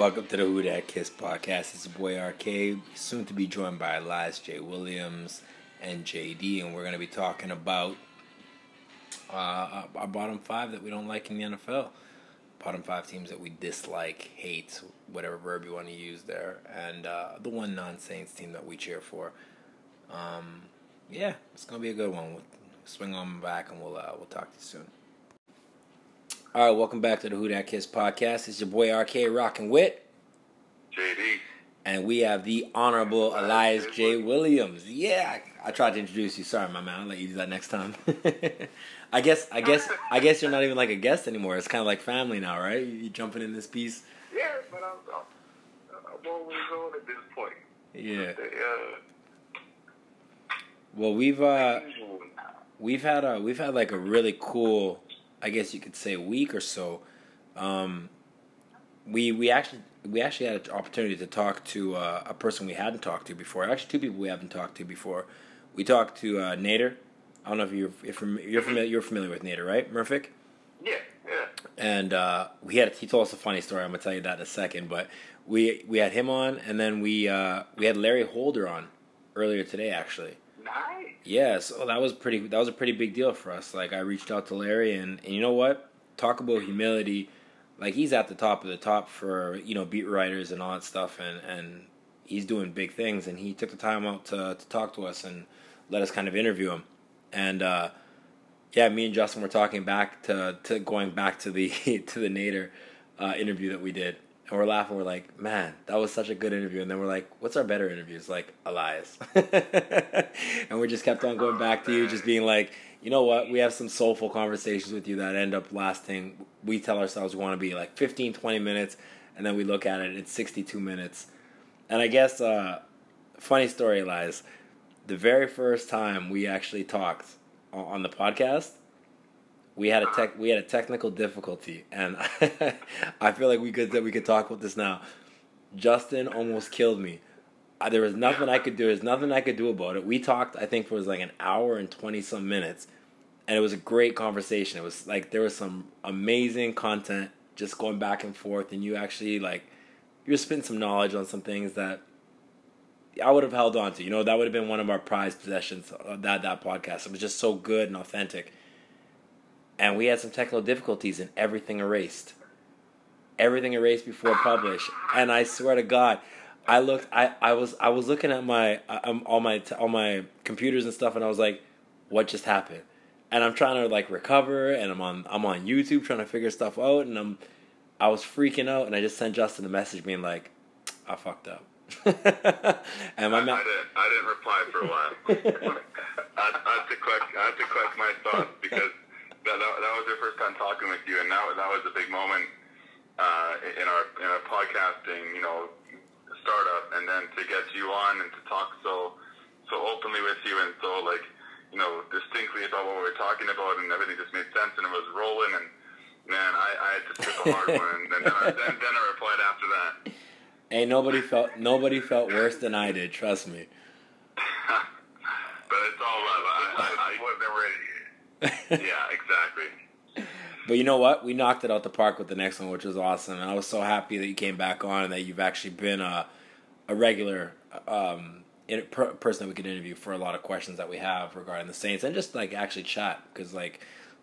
Welcome to the Who That Kiss podcast. It's your boy Arcade, soon to be joined by Elias J. Williams and JD, and we're going to be talking about uh, our bottom five that we don't like in the NFL. Bottom five teams that we dislike, hate, whatever verb you want to use there, and uh, the one non Saints team that we cheer for. Um, yeah, it's gonna be a good one. We'll swing on back, and we'll uh, we'll talk to you soon. All right, welcome back to the Who That Kiss podcast. It's your boy RK Rockin' Wit. JD. And we have the Honorable Elias J. Williams. Yeah, I, I tried to introduce you. Sorry, my man. I'll let you do that next time. I guess, I guess, I guess you're not even like a guest anymore. It's kind of like family now, right? You jumping in this piece. Yeah, but I'm, I'm, I'm always on at this point. Yeah. They, uh, Well, we've uh, we've had a we've had like a really cool, I guess you could say, a week or so. Um, we we actually we actually had an opportunity to talk to uh, a person we hadn't talked to before. Actually, two people we haven't talked to before. We talked to uh, Nader. I don't know if you're if you're you're familiar you're familiar with Nader, right, Murphic? Yeah, yeah. And uh, we had he told us a funny story. I'm gonna tell you that in a second. But we we had him on, and then we uh, we had Larry Holder on earlier today, actually. Nice. Yeah, so that was pretty. That was a pretty big deal for us. Like I reached out to Larry, and, and you know what? Talk about humility. Like he's at the top of the top for you know beat writers and all that stuff, and and he's doing big things. And he took the time out to to talk to us and let us kind of interview him. And uh, yeah, me and Justin were talking back to to going back to the to the Nader uh, interview that we did, and we're laughing. We're like, man, that was such a good interview. And then we're like, what's our better interviews? Like Elias, and we just kept on going back to you, just being like, you know what? We have some soulful conversations with you that end up lasting. We tell ourselves we want to be like 15, 20 minutes, and then we look at it, it's 62 minutes. And I guess, uh, funny story, Elias, the very first time we actually talked on the podcast, we had a tech we had a technical difficulty, and I feel like we could that we could talk about this now. Justin almost killed me. There was nothing I could do. There's nothing I could do about it. We talked, I think, for was like an hour and twenty some minutes, and it was a great conversation. It was like there was some amazing content just going back and forth, and you actually like you were spitting some knowledge on some things that I would have held on to. You know, that would have been one of our prized possessions. uh, That that podcast. It was just so good and authentic. And we had some technical difficulties, and everything erased. Everything erased before publish. And I swear to God, I looked. I, I was I was looking at my um, all my all my computers and stuff, and I was like, "What just happened?" And I'm trying to like recover, and I'm on I'm on YouTube trying to figure stuff out, and I'm I was freaking out, and I just sent Justin a message being like, "I fucked up." and my I, ma- I didn't. I didn't reply for a while. I, I had to collect. I had to collect my thoughts because that, that, that was your first time talking with you, and that was- that was a big moment uh, in our in our podcasting. You know, startup, and then to get you on and to talk so so openly with you and so like you know distinctly about what we were talking about, and everything just made sense, and it was rolling. And man, I, I had to spit the hard one, and then I, then, then I replied after that. Ain't nobody felt nobody felt worse than I did. Trust me. But it's all love. I, I, I wasn't ready. Yeah, exactly. But you know what? We knocked it out the park with the next one, which was awesome. And I was so happy that you came back on and that you've actually been a, a regular um, in, per, person that we could interview for a lot of questions that we have regarding the Saints and just like actually chat because like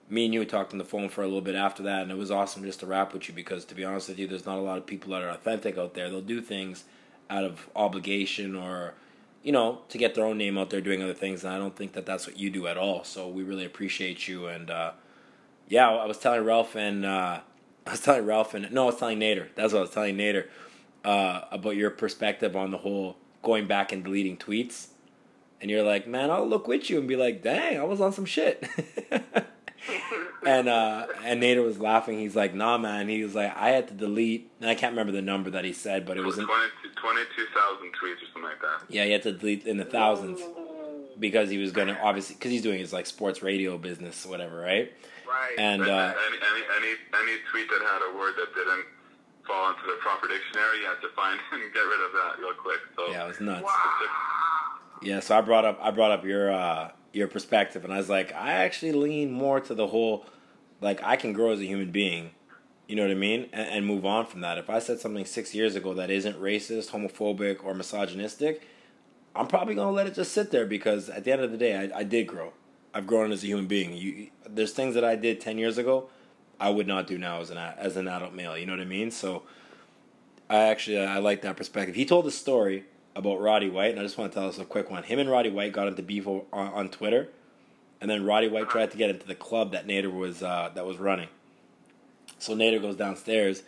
me and you talked on the phone for a little bit after that, and it was awesome just to rap with you because to be honest with you, there's not a lot of people that are authentic out there. They'll do things out of obligation or you know to get their own name out there doing other things, and I don't think that that's what you do at all. So we really appreciate you and. uh yeah, I was telling Ralph and uh, I was telling Ralph and no, I was telling Nader. That's what I was telling Nader uh, about your perspective on the whole going back and deleting tweets. And you're like, man, I'll look with you and be like, dang, I was on some shit. and uh, and Nader was laughing. He's like, nah, man. He was like, I had to delete. And I can't remember the number that he said, but it was in, 22 22,000 tweets or something like that. yeah, he had to delete in the thousands because he was gonna obviously because he's doing his like sports radio business, whatever, right? Right. And any, uh, any, any, any, any tweet that had a word that didn't fall into the proper dictionary, you had to find and get rid of that real quick. So yeah, it was nuts. wow. Yeah, so I brought up I brought up your uh your perspective and I was like, I actually lean more to the whole like I can grow as a human being. You know what I mean? And, and move on from that. If I said something six years ago that isn't racist, homophobic, or misogynistic, I'm probably gonna let it just sit there because at the end of the day, I, I did grow. I've grown as a human being. You, there's things that I did ten years ago, I would not do now as an as an adult male. You know what I mean? So, I actually I like that perspective. He told a story about Roddy White, and I just want to tell us a quick one. Him and Roddy White got into beef on, on Twitter, and then Roddy White tried to get into the club that Nader was uh, that was running. So Nader goes downstairs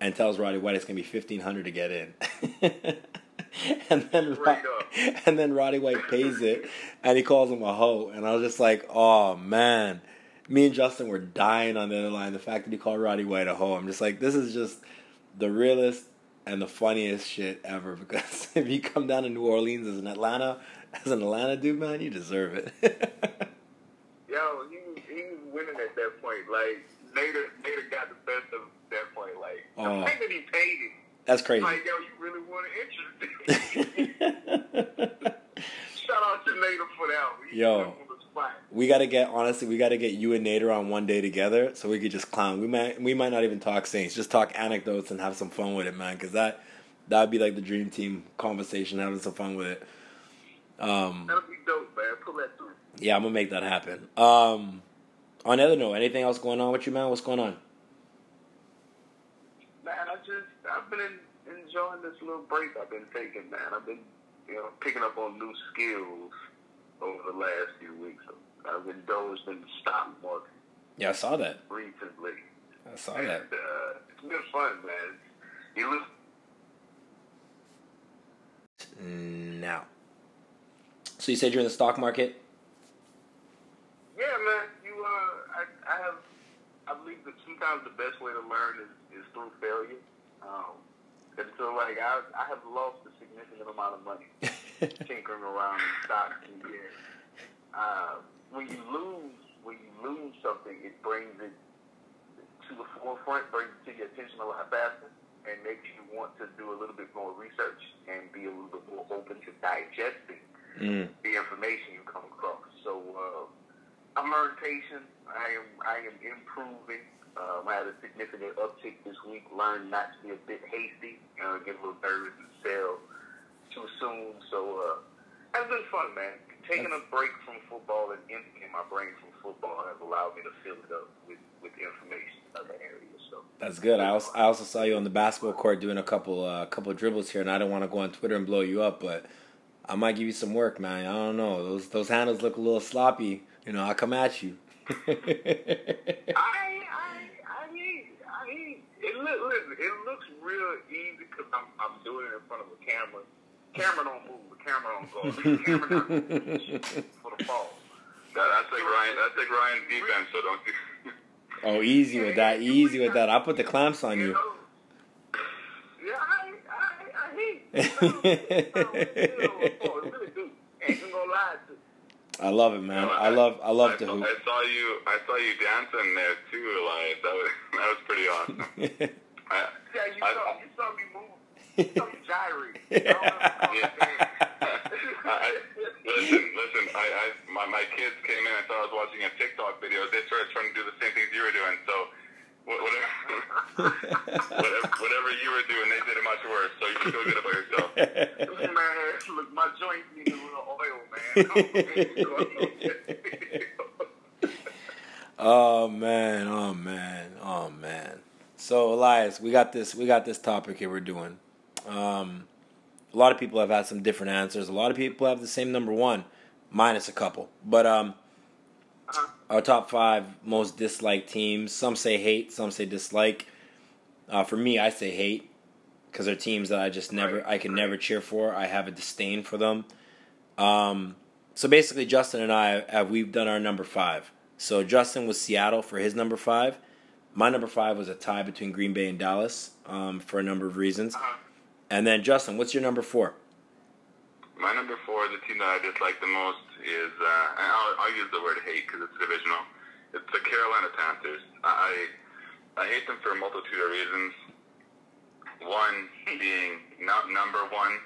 and tells Roddy White it's gonna be fifteen hundred to get in. and then Straight Ro- up. and then Roddy White pays it, and he calls him a hoe. And I was just like, oh man, me and Justin were dying on the other line. The fact that he called Roddy White a hoe, I'm just like, this is just the realest and the funniest shit ever. Because if you come down to New Orleans as an Atlanta, as an Atlanta dude, man, you deserve it. Yo, he he was winning at that point. Like Nader, Nader got the best of that point. Like Oh. the fact that he paid it. That's crazy. Like yo, you really want to interest? Shout out to Nader for that. Yo. We gotta get honestly, we gotta get you and Nader on one day together so we could just clown. We might we might not even talk Saints, just talk anecdotes and have some fun with it, man. Because that that'd be like the dream team conversation, having some fun with it. Um, That'll be dope, man. Pull that through. yeah, I'm gonna make that happen. Um, on the other note, anything else going on with you, man? What's going on? Man, I just I've been en- enjoying this little break I've been taking, man. I've been you know picking up on new skills over the last few weeks. I've indulged in the stock market Yeah, I saw that. recently. I saw And, that. uh, it's been fun, man. You look, Now, so you said you're in the stock market. yeah, man. You, uh, I, I have, I believe that sometimes the best way to learn is, is through failure. Um, and so, like, I, I have lost a significant amount of money tinkering around in stocks and yeah. Uh, when you lose, when you lose something, it brings it to the forefront, brings it to your attention a lot faster, and makes you want to do a little bit more research and be a little bit more open to digesting Mm. the information you come across. So uh, I'm learning patience. I am I am improving. Um, I had a significant uptick this week. Learned not to be a bit hasty. You know, get a little nervous and sell too soon. So uh, that's been fun, man. Taking a break from football and emptying my brain from football has allowed me to fill it up with, with information in other areas. So That's good. I also, I also saw you on the basketball court doing a couple uh, couple dribbles here, and I don't want to go on Twitter and blow you up, but I might give you some work, man. I don't know. Those those handles look a little sloppy. You know, I'll come at you. I, I, I mean, I mean, it look, listen, it looks real easy because I'm, I'm doing it in front of a camera. Camera don't move. The camera don't go. The camera not for the ball. That, that's like Ryan. That's like Ryan's defense. So don't you? oh, easy with that. Easy with that. I'll put the clamps on You you. Yeah, I, I, I hate. Oh, it. You know, you know, I really do. Ain't even gonna lie to. I love it, man. I love I love to saw, hoop. I saw you. I saw you dancing there too, Elias. That was that was pretty awesome. I, Yeah, you I- saw, you saw me move. You saw me gyrate. I don't know if Yeah. I, listen, listen. I, I my, my kids came in and thought I was watching a TikTok video. They started trying to do the same things you were doing. So whatever, whatever, whatever you were doing, they did it much worse. So you should feel good about yourself. man, look, my joints need a little oil, man. Oh man, oh man, oh man. So Elias, we got this we got this topic here we're doing. Um a lot of people have had some different answers. A lot of people have the same number one, minus a couple. But um our top five most disliked teams. Some say hate, some say dislike. Uh, for me, I say hate because they're teams that I just never, I can never cheer for. I have a disdain for them. Um, so basically, Justin and I have we've done our number five. So Justin was Seattle for his number five. My number five was a tie between Green Bay and Dallas um, for a number of reasons. Uh-huh. And then Justin, what's your number four? My number four, the team that I dislike the most is, uh, I'll, I'll use the word hate because it's divisional. It's the Carolina Panthers. I I hate them for a multitude of reasons. One being not number one,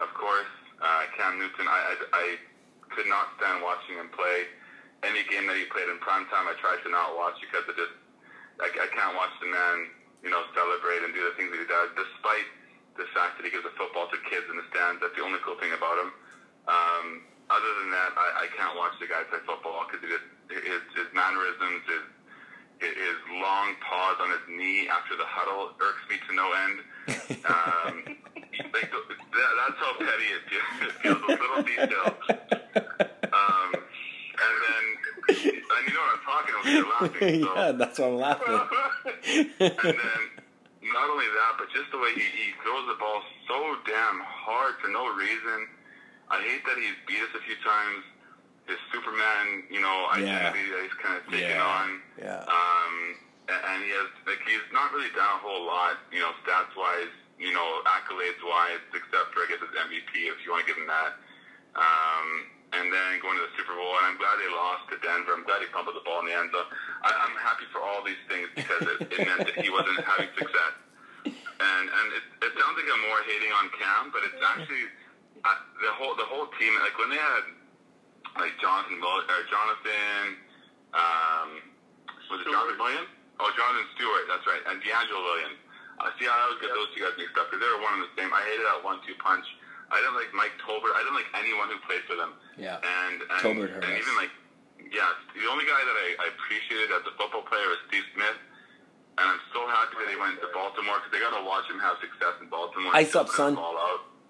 of course, uh, Cam Newton. I, I I could not stand watching him play. Any game that he played in prime time, I tried to not watch because it just I, I can't watch the man, you know, celebrate and do the things that he does, despite the fact that he gives a football to kids in the stands. That's the only cool thing about him. Um, other than that, I, I can't watch the guy play football because his, his mannerisms, his his long pause on his knee after the huddle irks me to no end. Um, like, that, that's how petty it feels. It feels those little details. Um, and then, and you know what I'm talking about. You're laughing. So. yeah, that's why I'm laughing. and then, not only that, but just the way he, he throws the ball so damn hard for no reason. I hate that he's beat us a few times. His Superman, you know, Yeah. identity that he's kind of taken Yeah. on. Yeah. Um, and he has like he's not really done a whole lot, you know, stats wise, you know, accolades wise, except for I guess his MVP if you want to give him that. Um, and then going to the Super Bowl, and I'm glad they lost to Denver. I'm glad he fumbled the ball in the end zone. I, I'm happy for all these things because it, it meant that he wasn't having success. And and it, it sounds like I'm more hating on Cam, but it's actually uh, the whole the whole team. Like when they had like Jonathan Will- or Jonathan, um, was it Jonathan Williams? Oh, Jonathan Stewart. That's right, and DeAngelo Williams. Uh, see, I always get those two guys mixed up because they were one and the same. I hated that one-two punch. I didn't like Mike Tolbert. I didn't like anyone who played for them. Yeah. And, and Tolbert and even like, yeah, the only guy that I, I appreciated as a football player was Steve Smith. And I'm so happy that he went to Baltimore because they got to watch him have success in Baltimore. Ice up, son.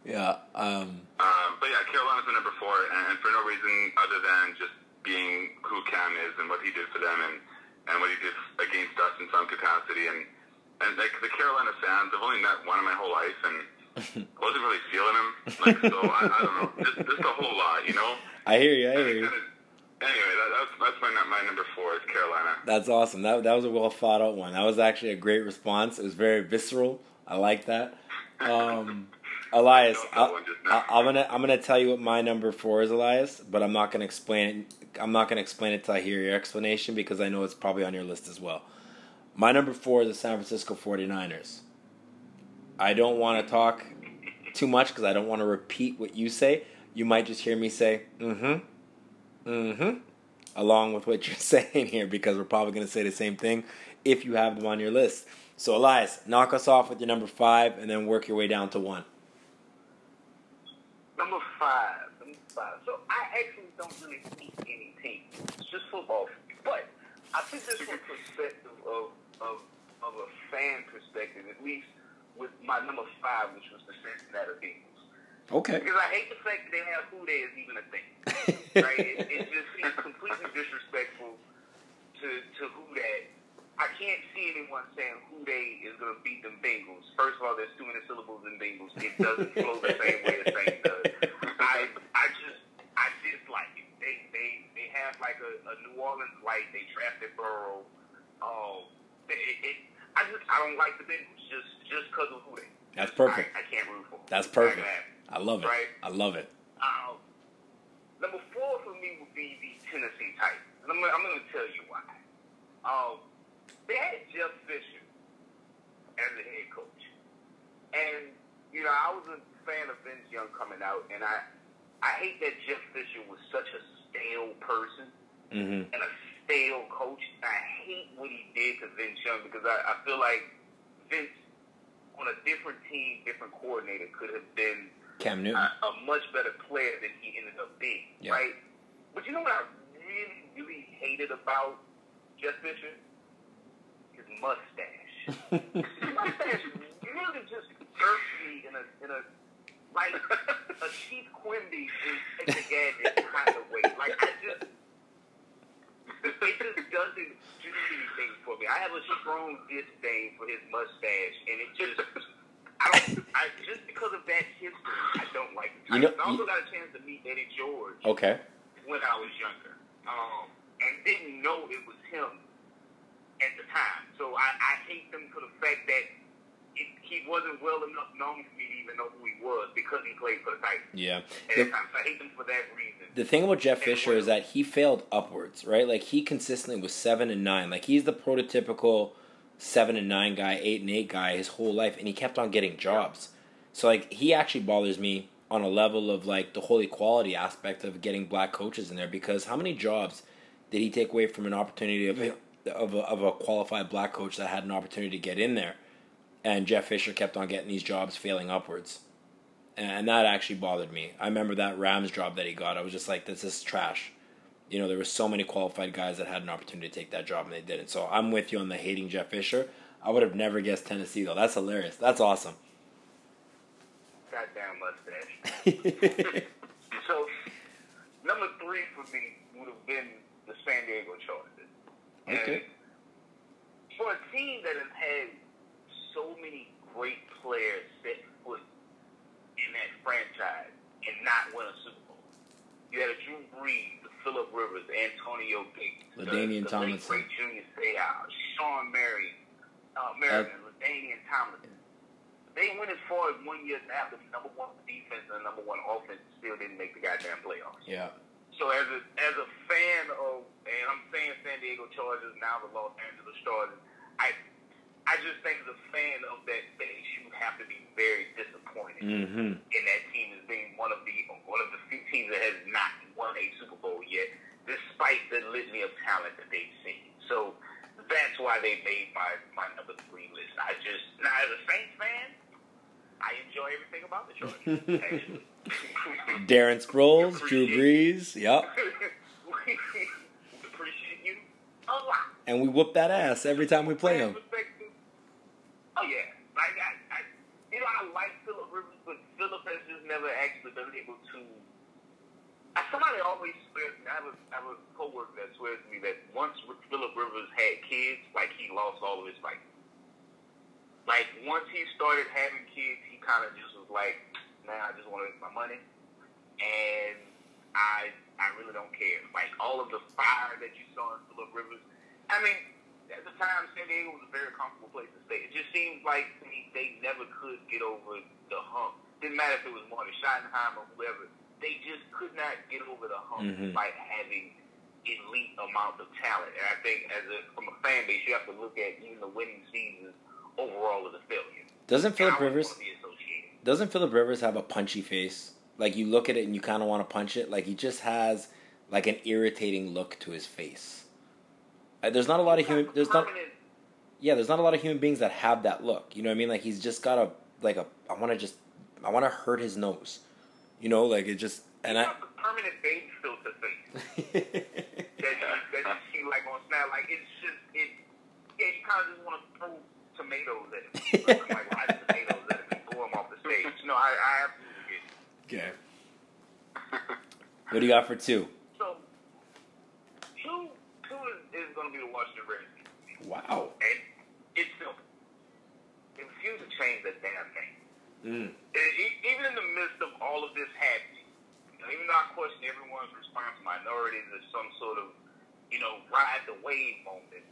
Yeah. Um. Um, but yeah, Carolina's the number four, and, and for no reason other than just being who Cam is and what he did for them, and and what he did against us in some capacity, and and like the Carolina fans, I've only met one in my whole life, and wasn't really feeling him. Like so, I, I don't know, just just a whole lot, you know. I hear you. I hear you. Anyway, that, that's that's my my number four is Carolina. That's awesome. That that was a well thought out one. That was actually a great response. It was very visceral. I like that. Um, Elias, I know that I, one just now. I, I'm gonna I'm gonna tell you what my number four is, Elias. But I'm not gonna explain it. I'm not gonna explain it till I hear your explanation because I know it's probably on your list as well. My number four is the San Francisco 49ers. I don't want to talk too much because I don't want to repeat what you say. You might just hear me say, mm-hmm, mm-hmm, along with what you're saying here because we're probably going to say the same thing if you have them on your list. So, Elias, knock us off with your number five and then work your way down to one. Number five. Number five. So I actually don't really hate any team. It's just football. But I think this from perspective of, of of a fan perspective, at least with my number five, which was the Cincinnati Bengals. Okay. Because I hate the fact that they have who they is even a thing. right? It, it just seems completely disrespectful to to who that. I can't see anyone saying who they is going to beat them Bengals. First of all, there's too many syllables in Bengals. It doesn't flow the same way the Saints does. I I just I dislike it. They they they have like a, a New Orleans light. They drafted Burrow. Um, it, it, I just I don't like the Bengals just just because of who they. That's perfect. I, I can't root for. them. That's perfect. I love it. Right. I love it. Um, number four for me would be the Tennessee Titans. And I'm, I'm going to tell you why. Um, they had Jeff Fisher as the head coach. And, you know, I was a fan of Vince Young coming out, and I, I hate that Jeff Fisher was such a stale person Mm-hmm. and a stale coach. I hate what he did to Vince Young because I, I feel like Vince, on a different team, different coordinator, could have been Cam a, Newton. a much better player than he ended up being, Yeah. right? But you know what I really, really hated about Jeff Fisher? His mustache. His mustache really just irked me in a in a like a Keith Quimby is take the gadget kind of way. Like I just it just doesn't do anything for me. I have a strong disdain for his mustache, and it just I don't. I just because of that history, I don't like. You know- I also you- got a chance to meet Eddie George Okay. when I was younger, um, and didn't know it was him at the time. So I, I hate them for the fact that it, he wasn't well enough known for me to even know who he was because he played for the Titans Yeah. at The-. So I hate them for that reason. The thing about Jeff Fisher is that he failed upwards, right? Like he consistently was seven and nine. Like he's the prototypical seven and nine guy, eight and eight guy his whole life, and he kept on getting jobs. So like he actually bothers me on a level of like the whole equality aspect of getting black coaches in there because how many jobs did he take away from an opportunity of of a, of a qualified black coach that had an opportunity to get in there, and Jeff Fisher kept on getting these jobs failing upwards, and that actually bothered me. I remember that Rams job that he got. I was just like, this is trash. You know, there were so many qualified guys that had an opportunity to take that job and they didn't. So I'm with you on the hating Jeff Fisher. I would have never guessed Tennessee though. That's hilarious. That's awesome. Goddamn mustache. so number three for me would have been the San Diego Chargers. Okay. And for a team that has had so many great players set foot in that franchise and not win a Super Bowl, you had a Drew Brees, Philip Rivers, Antonio Gates, LaDainian the, the Tomlinson. late great Junior Seau, Shawne Merriman, uh, Merriman, LaDainian Tomlinson. They went as far as one year after the number one defense and the number one offense still didn't make the goddamn playoffs. Yeah. So as a as a fan of, and I'm saying San Diego Chargers now the Los Angeles Chargers, I I just think as a fan of that base, you have to be very disappointed Mm-hmm. in that team as being one of the one of the few teams that has not won a Super Bowl yet, despite the litany of talent that they've seen. So that's why they made my my number three list. I just now as a Saints fan, I enjoy everything about the Chargers. actually. Darren Sproles, Drew Brees. Yep. Appreciate you a lot. And we whoop that ass every time we play him. Perspective, Oh yeah, like I, I, you know, I like Philip Rivers, but Philip has just never actually been able to. Somebody always swears. I have a, I have a coworker that swears to me that once Philip Rivers had kids, like he lost all of his fight. Like once he started having kids, he kind of just was like, "Nah, I just want to make my money," and I, I really don't care. Like all of the fire that you saw in Philip Rivers. I mean, at the time, San Diego was a very comfortable place to stay. It just seems like me they never could get over the hump. Didn't matter if it was Marty Schottenheim or whoever. They just could not get over the hump Mhm. despite having elite amount of talent. And I think as a from a fan base, you have to look at even the winning seasons overall as a failure. Doesn't Philip And I wouldn't Rivers wanna be associated. doesn't Philip Rivers have a punchy face? Like you look at it and you kind of want to punch it. Like he just has like an irritating look to his face. Uh, There's not a lot of human. There's not. Yeah, there's not a lot of human beings that have that look. You know what I mean? Like he's just got a like a. I want to just. I want to hurt his nose. You know, like it just. And I. the permanent baby filter face. that you, that you see like on Snap. Like it's just it. Yeah, you kind of just want to throw tomatoes at him. like rotten tomatoes at him and throw him off the stage. No, I, I absolutely get it. okay. What do you got for two two is, is going to be the Washington Redskins, Wow. and it's simple. They refuse to change that damn name. Mm. And e- even in the midst of all of this happening, you know, even though I question everyone's response to minorities as some sort of, you know, ride the wave moment,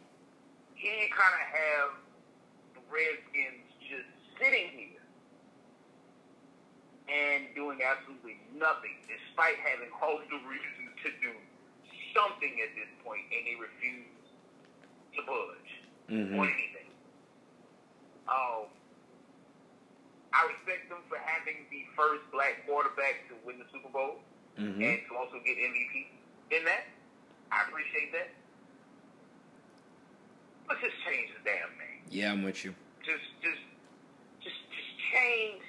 here you kind of have the Redskins just sitting here and doing absolutely nothing, despite having all of the reasons to do something at this point, and they refuse to budge hmm or anything. Um, I respect them for having the first black quarterback to win the Super Bowl hmm and to also get MVP in that. I appreciate that. Let's just change the damn name. Yeah, I'm with you. Just, just, just, just change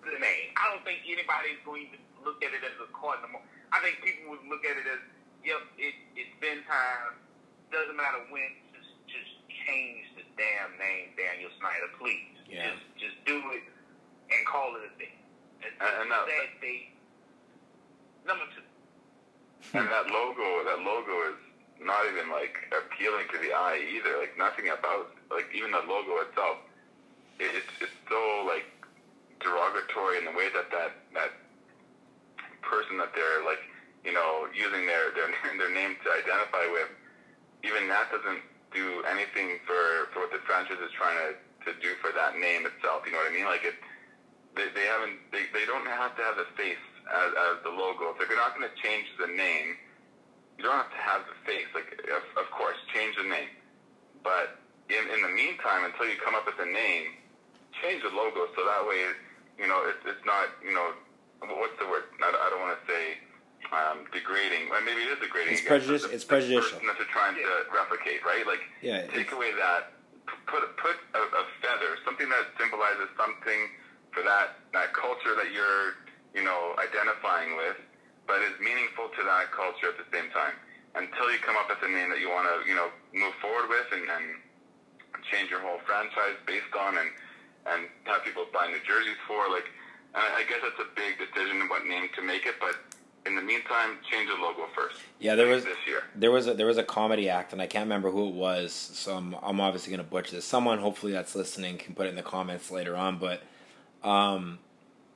the name. I don't think anybody's going to look at it as a cardinal. I think people would look at it as, yep, it, it's been time. Doesn't matter when. Just, just change the damn name, Daniel Snyder, please. Yeah. Just, just do it and call it a day. Uh, that day. Number two. And that logo, that logo is not even like appealing to the eye either. Like nothing about, like even the logo itself, it, it's it's so like derogatory in the way that that that person that they're like, you know, using their their their name to identify with, even that doesn't do anything for for what the franchise is trying to to do for that name itself. You know what I mean? Like it, they they haven't they they don't have to have the face as as the logo. If they're not going to change the name, you don't have to have the face. Like of, of course, change the name, but in in the meantime, until you come up with a name, change the logo so that way, you know, it's it's not you know what's the word? I, I don't want to say um, degrading. Well, maybe it is degrading. It's against prejudice- the- it's the prejudicial. that you're trying to replicate, right? Like, Yeah, take away that. Put put a, a feather, something that symbolizes something for that that culture that you're, you know, identifying with, but is meaningful to that culture at the same time. Until you come up with a name that you want to, you know, move forward with and, and change your whole franchise based on, and and have people buy new jerseys for. Like, I I guess that's a big decision in what name to make it, but in the meantime, change the logo first. Yeah, there was this year. there was a, there was a comedy act, and I can't remember who it was. So I'm, I'm obviously going to butcher this. Someone hopefully that's listening can put it in the comments later on. But um,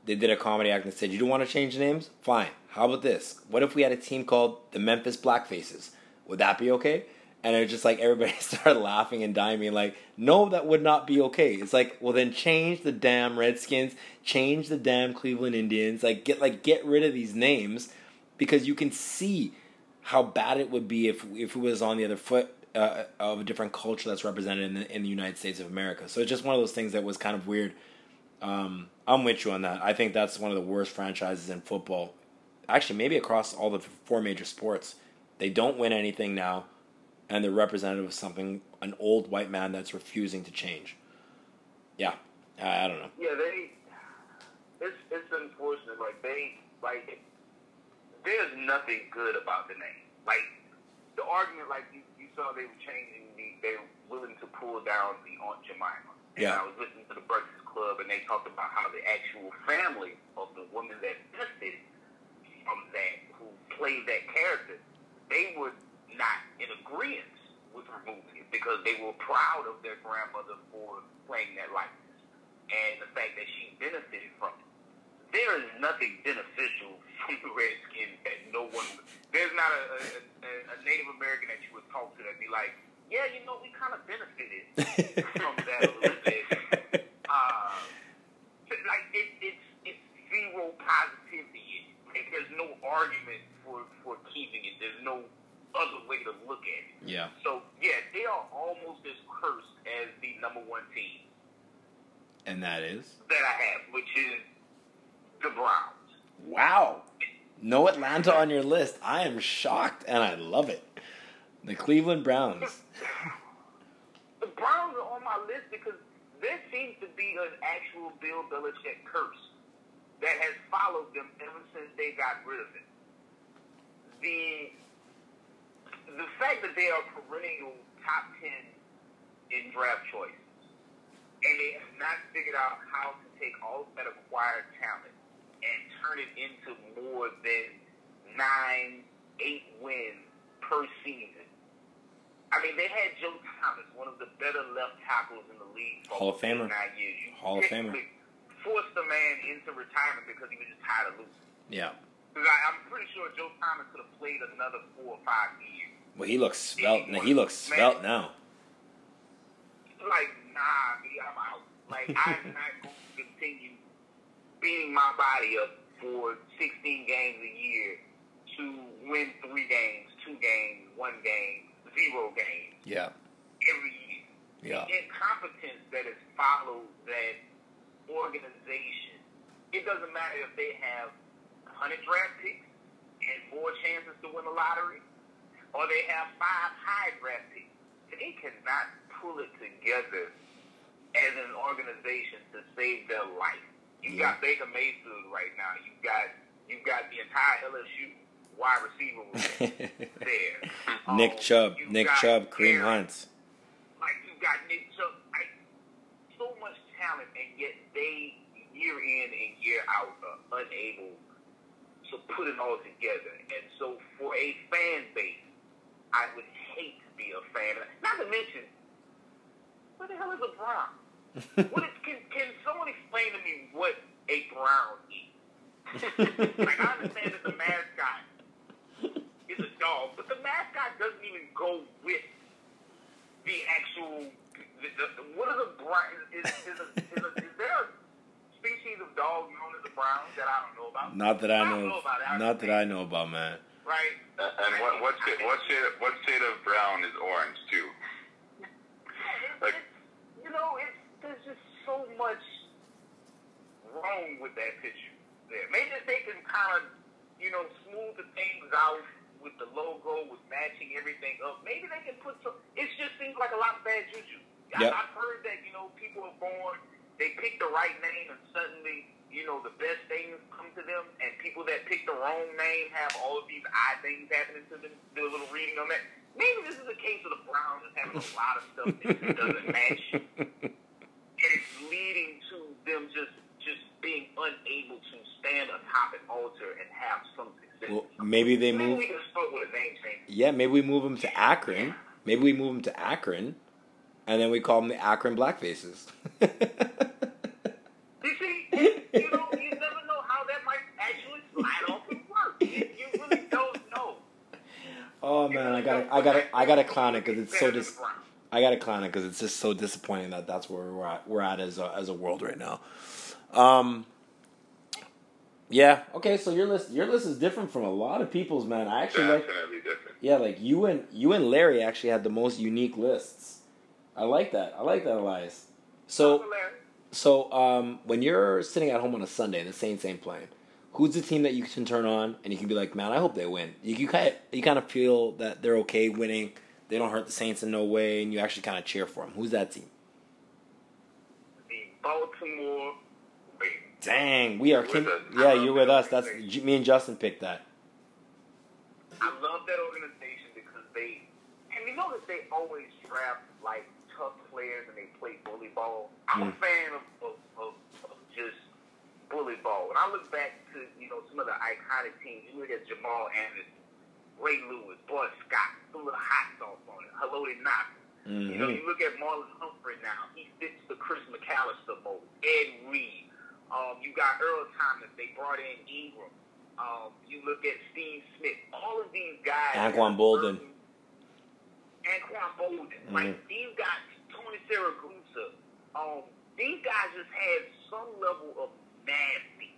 they did a comedy act and said, "You don't want to change names? Fine. How about this? What if we had a team called the Memphis Blackfaces? Would that be okay?" And it was just like everybody started laughing and dying, being like, "No, that would not be okay." It's like, well, then change the damn Redskins, change the damn Cleveland Indians, like get like get rid of these names because you can see how bad it would be if if it was on the other foot uh, of a different culture that's represented in the, in the United States of America. So it's just one of those things that was kind of weird. Um, I'm with you on that. I think that's one of the worst franchises in football. Actually, maybe across all the four major sports, they don't win anything now, and they're representative of something an old white man that's refusing to change. Yeah, I, don't know. Yeah, they. It's it's unfortunate. Like they like. There's nothing good about the name. Like the argument, like you, you saw, they were changing the. They were willing to pull down the Aunt Jemima. And Yeah. I was listening to the Breakfast Club, and they talked about how the actual family of the woman that benefited from that, who played that character, they were not in agreement with removing it because they were proud of their grandmother for playing that likeness and the fact that she benefited from it. There is nothing beneficial from the Redskins that no one. There's not a, a, a Native American that you would talk to that'd be like, yeah, you know, we kind of benefited from that a little bit. Uh, like it, it's it's zero positivity. it. Like, there's no argument for for keeping it. There's no other way to look at it. Yeah. So yeah, they are almost as cursed as the number one team And that is that I have, which is the Browns. wow. No Atlanta on your list. I am shocked and I love it. The Cleveland Browns. The Browns are on my list because there seems to be an actual Bill Belichick curse that has followed them ever since they got rid of it. The the fact that they are perennial top ten in draft choices, and they have not figured out how to take all of that acquired talent and turn it into more than nine, eight wins per season. I mean, they had Joe Thomas, one of the better left tackles in the league for Hall of Famer. nine years. Hall of Famer. Forced the man into retirement because he was just tired of losing. Yeah. Because I'm pretty sure Joe Thomas could have played another four or five years. Well, he looks svelte. He looks svelte now. Like, nah, me, I'm out. Like, I'm not going to continue beating my body up for 16 games a year to win three games, two games, one game, zero games Yeah. every year. Yeah. The incompetence that has followed that organization. It doesn't matter if they have 100 draft picks and more chances to win the lottery, or they have five high draft picks. They cannot pull it together as an organization to save their life. You Yeah. got Baker Mayfield right now. You got you got the entire LSU wide receiver room there. Nick Um, Chubb, Nick Chubb, Kareem Hunt. like you got Nick Chubb, like so much talent, and yet they year in and year out are unable to put it all together. And so, for a fan base, I would hate to be a fan. Not to mention, what the hell is a brown? what is, can can someone explain to me what a brown is? like I understand that the mascot is a dog, but the mascot doesn't even go with the actual. The, the, what is a brown? Is, is, a, is, a, is there a species of dog known as a brown that I don't know about? Not that I don't know. about it. Not that I know about, man. Right. And what what shade, what shade what shade of brown is orange too? It's, Like- it's, you know, it's there's just so much wrong with that picture. There, maybe they can kind of you know, smooth the things out with the logo, with matching everything up. Maybe they can put some. It just seems like a lot of bad juju. I, Yep. I've heard that you know people are born, they pick the right name, and suddenly you know the best things come to them, and people that pick the wrong name have all of these odd things happening to them. Do a little reading on that. Maybe this is a case of the Browns having a lot of stuff that doesn't match and it's leading to them just just being unable to stand atop an altar and have some success. Well, maybe they Maybe move. we can start with a name change. Yeah, maybe we move them to Akron. Maybe we move them to Akron, and then we call them the Akron Blackfaces. You see, you know, you never know how that might actually slide off and work. You, you really don't know. oh man, I gotta, I gotta, I gotta clown it because it's so dis- I gotta clown it because it's just so disappointing that that's where we're at, we're at as a, as a world right now. Um, yeah. Okay. So your list, your list is different from a lot of people's. Man, I actually like. Yeah, like you and you and Larry actually had the most unique lists. I like that. I like that, Elias. So, so um, when you're sitting at home on a Sunday and the Saints ain't playing, who's the team that you can turn on and you can be like, man, I hope they win. You, you kind of you kind of feel that they're okay winning. They don't hurt the Saints in no way, and you actually kind of cheer for them. Who's that team? the Baltimore Ravens. Dang, we are With kin- Yeah, you're with us. That's me and Justin picked that. I love that organization because they, and you notice they always draft like tough players and they play bully ball. I'm a Mm. fan of, of, of, of just bully ball. When I look back to you know some of the iconic teams, you look at Jamal Anderson, Ray Lewis, Bart Scott, some of the hot sauce on it. Hello, they not. You know, hmm you look at Marlon Humphrey now. He fits the Chris McAlister mold. Ed Reed. Um, you got Earl Thomas. They brought in Ingram. Um, you look at Steve Smith. All of these guys. Anquan Boldin. Anquan Boldin. Like these guys, Tony Siragusa. Um, these guys just had some level of nasty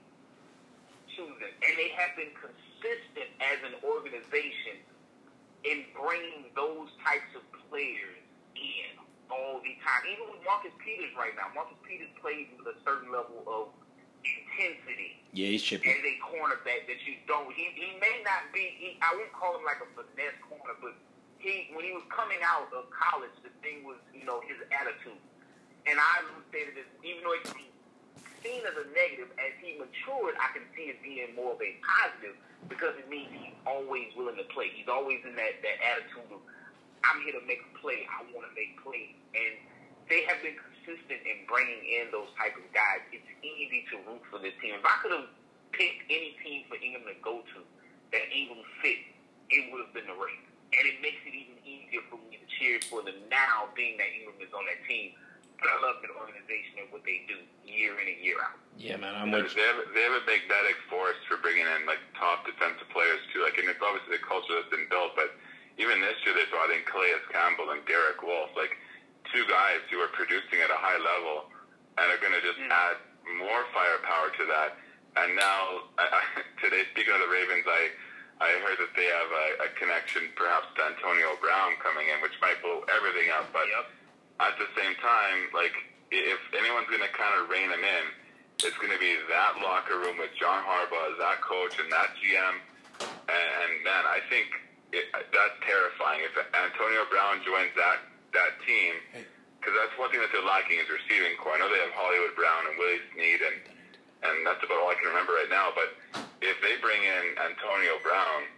to them, and they have been consistent as an organization in bringing those types of players in all the time. Even with Marcus Peters right now, Marcus Peters plays with a certain level of intensity Yeah, he's chipping. as a cornerback that you don't. He, he may not be. He, I wouldn't call him like a finesse corner, but he when he was coming out of college, the thing was you know his attitude, and I looked at it as even though it can be seen as a negative, as he matured, I can see it being more of a positive because it means he's always willing to play. He's always in that that attitude of I'm here to make a play. I want to make plays, and they have been consistent in bringing in those type of guys. It's easy to root for this team. If I could have picked any team for Ingram to go to that Ingram fit, it would have been the Ravens. And it makes it even easier for me to cheer for them now, being that Ingram is on that team. But I love that organization and what they do year in and year out. Yeah, man, I'm They have, they have a magnetic force for bringing in like top defensive players too. Like, and it's obviously the culture that's been built, but even this year they brought in Calais Campbell and Derek Wolfe, like two guys who are producing at a high level and are going to just Mm. add more firepower to that. And now I, I, today, speaking of the Ravens, I I heard that they have a, a connection perhaps to Antonio Brown coming in, which might blow everything up. But Yep. at the same time, like if anyone's going to kind of rein him in, it's going to be that locker room with John Harbaugh as that coach and that GM. And, and man, I think it, that's terrifying. If Antonio Brown joins that that team, because that's one thing that they're lacking is receiving corps. I know they have Hollywood Brown and Willie Snead, and and that's about all I can remember right now. But if they bring in Antonio Brown,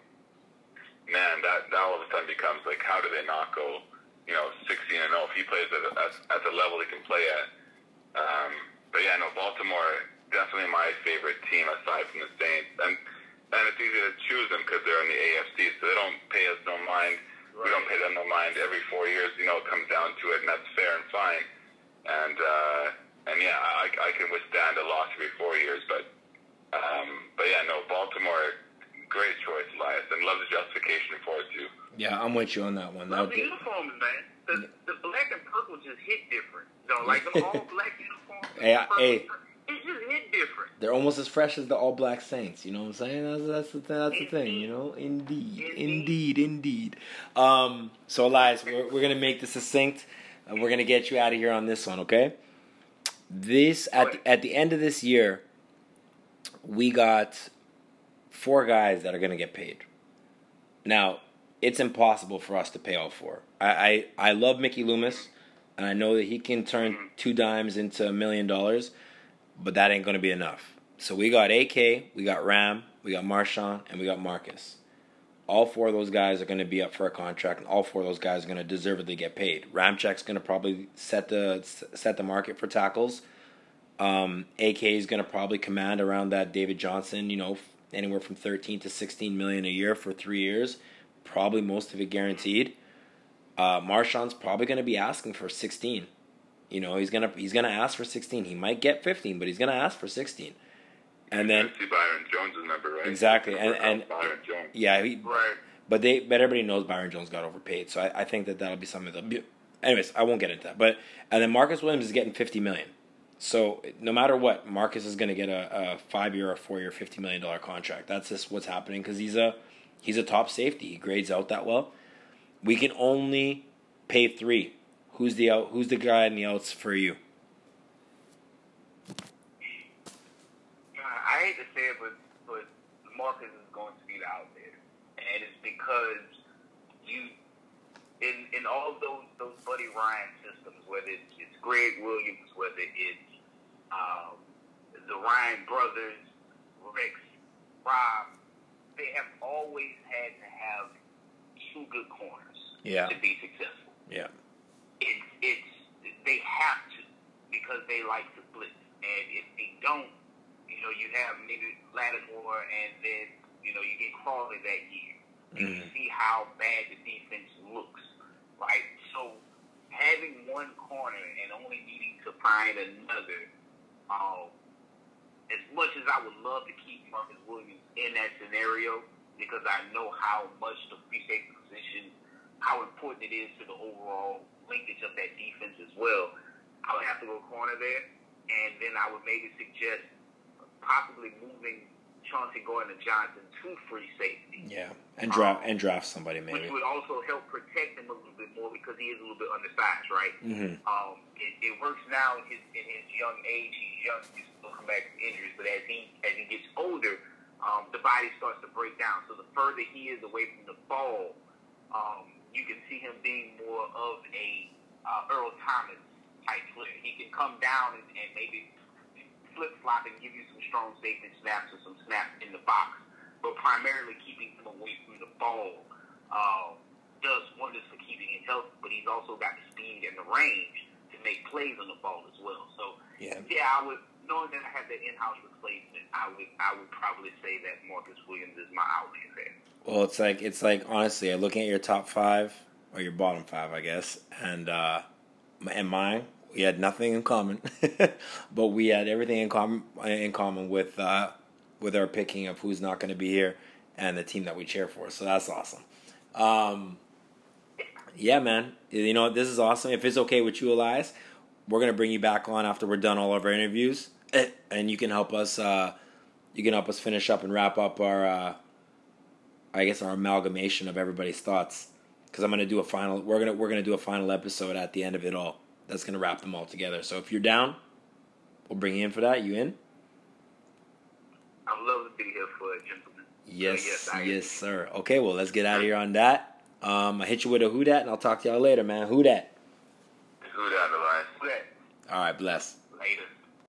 man, that that all of a sudden becomes like, how do they not go? you know, 16 and 0 if he plays at, at, at the level he can play at. Um, but yeah, no, Baltimore definitely my favorite team aside from the Saints, and and it's easy to choose them because they're in the AFC, so they don't pay us no mind. We don't pay them no mind every four years. You know, it comes down to it, and that's fair and fine. And uh, and yeah, I, I can withstand a loss every four years, but um, but yeah, no, Baltimore, great choice, Elias, and love the justification for it too. Yeah, I'm with you on that one. Love That the uniforms, man. The, the black and purple just hit different. You know, like the all black uniforms. Hey, I- purple, hey. It just hit different. they're almost as fresh as the All Black Saints. You know what I'm saying? That's that's the th- that's the thing. You know, indeed, indeed, indeed. Um, so Elias, we're we're gonna make this succinct, and we're gonna get you out of here on this one, okay? This at the, at the end of this year, we got four guys that are going to get paid. Now, it's impossible for us to pay all four. I, I, I love Mickey Loomis, and I know that he can turn mm-hmm. two dimes into a million dollars, but that ain't going to be enough. So we got AK, we got Ram, we got Marshawn, and we got Marcus. All four of those guys are going to be up for a contract, and all four of those guys are going to deservedly get paid. Ramczyk's going to probably set the set the market for tackles. Um, AK is going to probably command around that David Johnson, you know, anywhere from 13 to 16 million a year for three years, probably most of it guaranteed. Uh, Marshawn's probably going to be asking for 16. You know, he's gonna he's gonna ask for 16. He might get 15, but he's gonna ask for 16. And then Byron Jones' number, right? Exactly, and- and- Byron Jones. Yeah, he, Right. but they but everybody knows Byron Jones got overpaid, so I, I think that that'll be something that. Be, anyways, I won't get into that. But and then Marcus Williams is getting 50 million. So no matter what, Marcus is going to get a, a five year or four year, 50 million dollar contract. That's just what's happening because he's a he's a top safety. He grades out that well. We can only pay three. Who's the out? Who's the guy in the outs for you? Uh, I hate to say it, but but Marcus is going to be out there, and it's because you in in all those those Buddy Ryan systems, whether it's, it's Gregg Williams, whether it's um, the Ryan brothers, Rex, Rob, they have always had to have two good corners Yeah. to be successful. Yeah. It's it's they have to because they like to blitz, and if they don't, you know, you have maybe Lattimore, and then you know you get Crawley that year. You Mhm. see how bad the defense looks, right? So having one corner and only needing to find another, um, as much as I would love to keep Marcus Williams in that scenario, because I know how much the free safety position, how important it is to the overall linkage of that defense as well. I would have to go corner there, and then I would maybe suggest possibly moving Chauncey Gardner-Johnson to free safety Yeah. And draft and draft somebody which maybe. would also help protect him a little bit more because he is a little bit undersized, right? hmm Um, it, it works now in his in his young age. He's young, he's still come back from injuries, but as he as he gets older, um, the body starts to break down. So the further he is away from the ball, um, you can see him being more of a uh, Earl Thomas type player. He can come down and, and maybe flip flop and give you some strong safety snaps or some snaps in the box, but primarily keeping him away from the ball uh, does wonders for keeping him healthy. But he's also got the speed and the range to make plays on the ball as well. So Yeah. yeah, I would knowing that I have the in-house replacement, I would I would probably say that Marcus Williams is my outlet there. Well, it's like it's like honestly, looking at your top five or your bottom five, I guess, and uh, and mine, we had nothing in common, but we had everything in common in common with uh, with our picking of who's not going to be here and the team that we cheer for. So that's awesome. Um, yeah, man, you know this is awesome. If it's okay with you, Elias, we're gonna bring you back on after we're done all of our interviews, eh, and you can help us. Uh, you can help us finish up and wrap up our. Uh, I guess our amalgamation of everybody's thoughts because I'm gonna do a final. We're gonna we're gonna do a final episode at the end of it all. That's gonna wrap them all together. So if you're down, we'll bring you in for that. You in? I'd love to be here for it, gentlemen. Yes, yes, yes, sir. Okay, well let's get out of here on that. Um, I hit you with a who dat, and I'll talk to y'all later, man. Who dat? Who that, Elias? All right, bless.